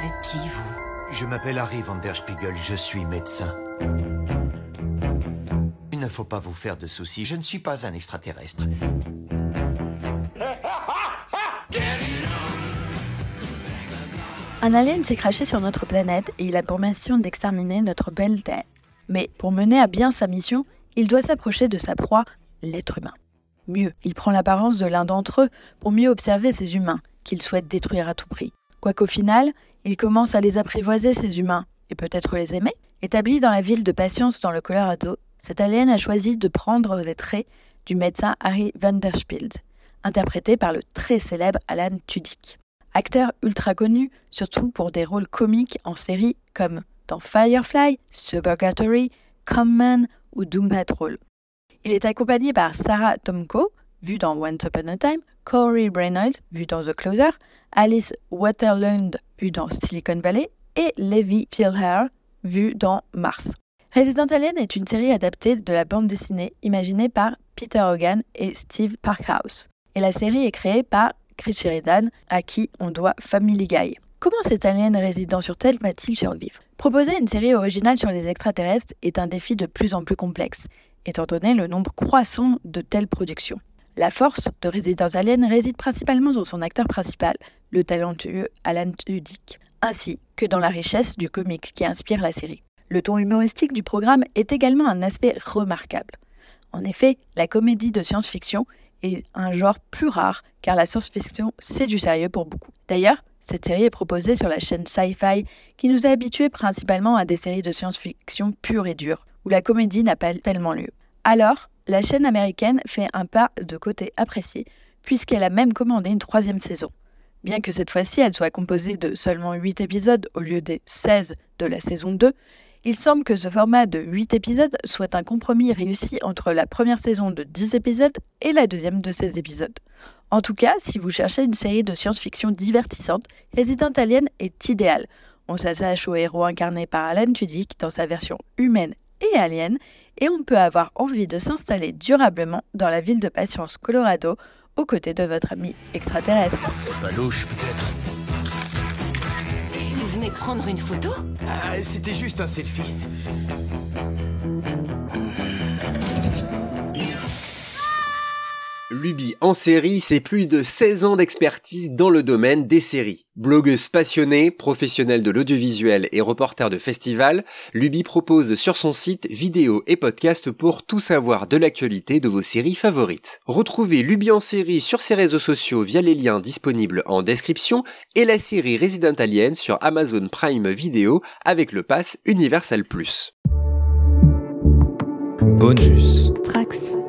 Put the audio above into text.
Vous êtes qui, vous? Je m'appelle Harry van der Spiegel, je suis médecin. Il ne faut pas vous faire de soucis, je ne suis pas un extraterrestre. Un alien s'est craché sur notre planète et il a pour mission d'exterminer notre belle Terre. Mais pour mener à bien sa mission, il doit s'approcher de sa proie, l'être humain. Mieux, il prend l'apparence de l'un d'entre eux pour mieux observer ces humains qu'il souhaite détruire à tout prix. Quoiqu'au final, il commence à les apprivoiser, ces humains, et peut-être les aimer. Établi dans la ville de Patience dans le Colorado, cet alien a choisi de prendre les traits du médecin Harry Vanderspield, interprété par le très célèbre Alan Tudyk. Acteur ultra connu, surtout pour des rôles comiques en séries comme dans Firefly, Suburgatory, Common ou Doom Patrol. Il est accompagné par Sarah Tomko, vue dans Once Upon a Time, Corey Reynolds, vu dans The Closer, Alice Waterland, vue dans Silicon Valley, et Levi Philher, vu dans Mars. Resident Alien est une série adaptée de la bande dessinée imaginée par Peter Hogan et Steve Parkhouse. Et la série est créée par Chris Sheridan, à qui on doit Family Guy. Comment cet alien résident sur Terre va-t-il survivre? Proposer une série originale sur les extraterrestres est un défi de plus en plus complexe, étant donné le nombre croissant de telles productions. La force de Resident Alien réside principalement dans son acteur principal, le talentueux Alan Tudyk, ainsi que dans la richesse du comic qui inspire la série. Le ton humoristique du programme est également un aspect remarquable. En effet, la comédie de science-fiction est un genre plus rare car la science-fiction c'est du sérieux pour beaucoup. D'ailleurs, cette série est proposée sur la chaîne Sci-Fi qui nous a habitués principalement à des séries de science-fiction pures et dures, où la comédie n'a pas tellement lieu. Alors, la chaîne américaine fait un pas de côté apprécié, puisqu'elle a même commandé une troisième saison. Bien que cette fois-ci elle soit composée de seulement 8 épisodes au lieu des 16 de la saison 2, il semble que ce format de 8 épisodes soit un compromis réussi entre la première saison de 10 épisodes et la deuxième de 16 épisodes. En tout cas, si vous cherchez une série de science-fiction divertissante, Resident Alien est idéal. On s'attache au héros incarné par Alan Tudyk dans sa version humaine et alien, et on peut avoir envie de s'installer durablement dans la ville de Patience, Colorado, aux côtés de votre ami extraterrestre. C'est pas louche, peut-être Vous venez de prendre une photo? Ah, c'était juste un selfie. Luby en série, c'est plus de 16 ans d'expertise dans le domaine des séries. Blogueuse passionnée, professionnelle de l'audiovisuel et reporter de festival, Luby propose sur son site vidéos et podcasts pour tout savoir de l'actualité de vos séries favorites. Retrouvez Luby en série sur ses réseaux sociaux via les liens disponibles en description et la série Resident Alien sur Amazon Prime Video avec le pass Universal Plus. Bonus. Trax.